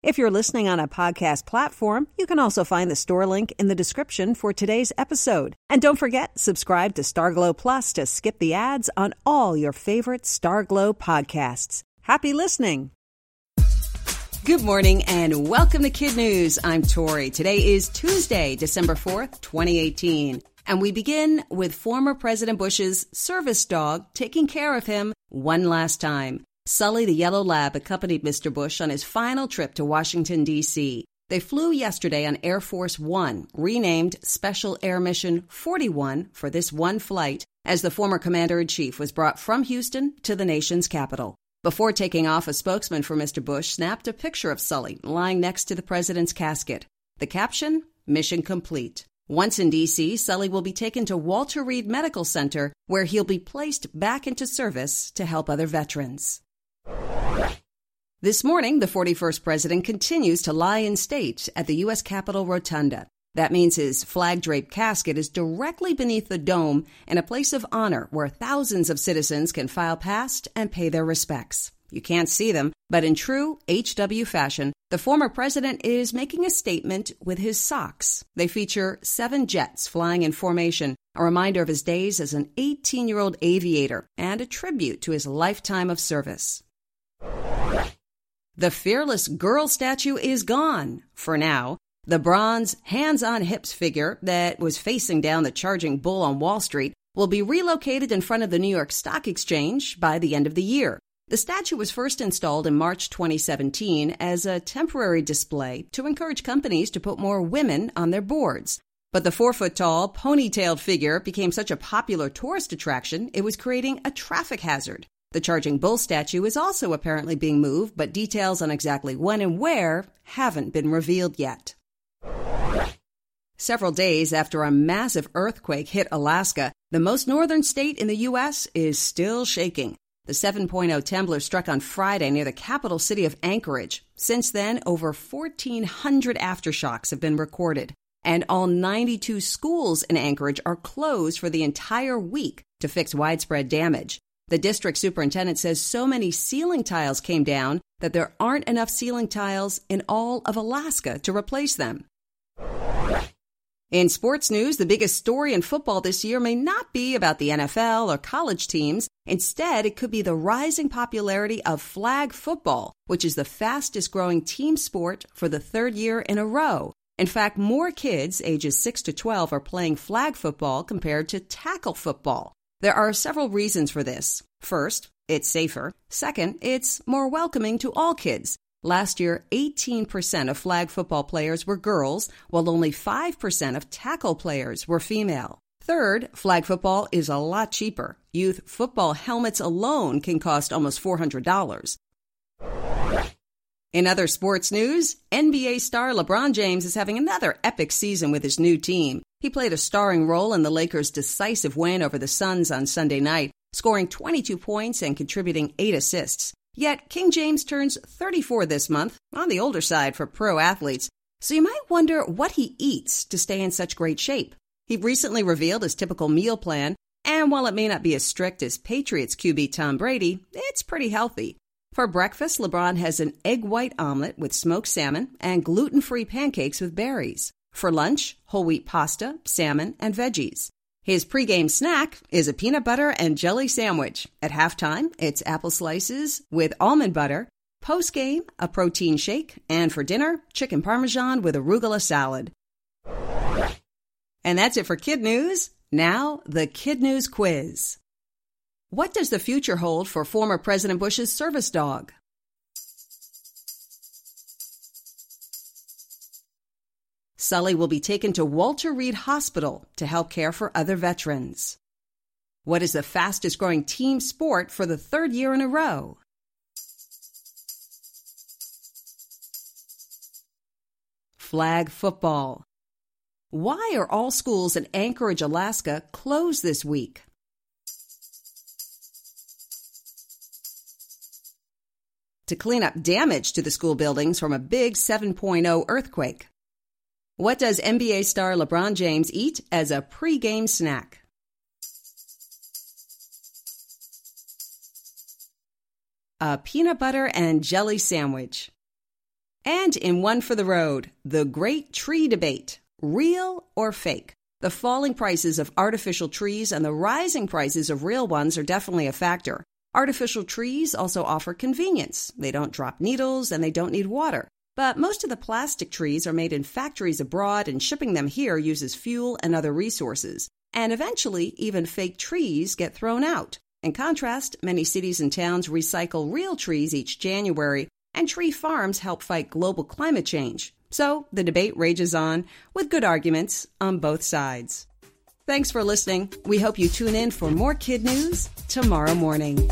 If you're listening on a podcast platform, you can also find the store link in the description for today's episode. And don't forget, subscribe to Starglow Plus to skip the ads on all your favorite Starglow podcasts. Happy listening! Good morning and welcome to Kid News. I'm Tori. Today is Tuesday, December 4th, 2018. And we begin with former President Bush's service dog taking care of him one last time. Sully the Yellow Lab accompanied Mr. Bush on his final trip to Washington, D.C. They flew yesterday on Air Force One, renamed Special Air Mission 41 for this one flight, as the former commander in chief was brought from Houston to the nation's capital. Before taking off, a spokesman for Mr. Bush snapped a picture of Sully lying next to the president's casket. The caption Mission complete. Once in D.C., Sully will be taken to Walter Reed Medical Center, where he'll be placed back into service to help other veterans. This morning, the 41st president continues to lie in state at the U.S. Capitol Rotunda. That means his flag draped casket is directly beneath the dome in a place of honor where thousands of citizens can file past and pay their respects. You can't see them, but in true HW fashion, the former president is making a statement with his socks. They feature seven jets flying in formation, a reminder of his days as an 18 year old aviator and a tribute to his lifetime of service. The fearless girl statue is gone, for now. The bronze, hands on hips figure that was facing down the charging bull on Wall Street will be relocated in front of the New York Stock Exchange by the end of the year. The statue was first installed in March 2017 as a temporary display to encourage companies to put more women on their boards. But the four foot tall, ponytailed figure became such a popular tourist attraction, it was creating a traffic hazard. The Charging Bull statue is also apparently being moved, but details on exactly when and where haven't been revealed yet. Several days after a massive earthquake hit Alaska, the most northern state in the U.S. is still shaking. The 7.0 temblor struck on Friday near the capital city of Anchorage. Since then, over 1,400 aftershocks have been recorded, and all 92 schools in Anchorage are closed for the entire week to fix widespread damage. The district superintendent says so many ceiling tiles came down that there aren't enough ceiling tiles in all of Alaska to replace them. In sports news, the biggest story in football this year may not be about the NFL or college teams. Instead, it could be the rising popularity of flag football, which is the fastest growing team sport for the third year in a row. In fact, more kids ages 6 to 12 are playing flag football compared to tackle football. There are several reasons for this. First, it's safer. Second, it's more welcoming to all kids. Last year, 18% of flag football players were girls, while only 5% of tackle players were female. Third, flag football is a lot cheaper. Youth football helmets alone can cost almost $400. In other sports news, NBA star LeBron James is having another epic season with his new team. He played a starring role in the Lakers' decisive win over the Suns on Sunday night, scoring 22 points and contributing 8 assists. Yet, King James turns 34 this month, on the older side for pro athletes, so you might wonder what he eats to stay in such great shape. He recently revealed his typical meal plan, and while it may not be as strict as Patriots QB Tom Brady, it's pretty healthy. For breakfast, LeBron has an egg white omelet with smoked salmon and gluten free pancakes with berries. For lunch, whole wheat pasta, salmon, and veggies. His pregame snack is a peanut butter and jelly sandwich. At halftime, it's apple slices with almond butter. Postgame, a protein shake. And for dinner, chicken parmesan with arugula salad. And that's it for Kid News. Now, the Kid News quiz. What does the future hold for former President Bush's service dog? Sully will be taken to Walter Reed Hospital to help care for other veterans. What is the fastest growing team sport for the third year in a row? Flag football. Why are all schools in Anchorage, Alaska closed this week? To clean up damage to the school buildings from a big 7.0 earthquake. What does NBA star LeBron James eat as a pregame snack? A peanut butter and jelly sandwich. And in One for the Road, the great tree debate real or fake. The falling prices of artificial trees and the rising prices of real ones are definitely a factor. Artificial trees also offer convenience. They don't drop needles and they don't need water. But most of the plastic trees are made in factories abroad, and shipping them here uses fuel and other resources. And eventually, even fake trees get thrown out. In contrast, many cities and towns recycle real trees each January, and tree farms help fight global climate change. So the debate rages on with good arguments on both sides. Thanks for listening. We hope you tune in for more kid news tomorrow morning.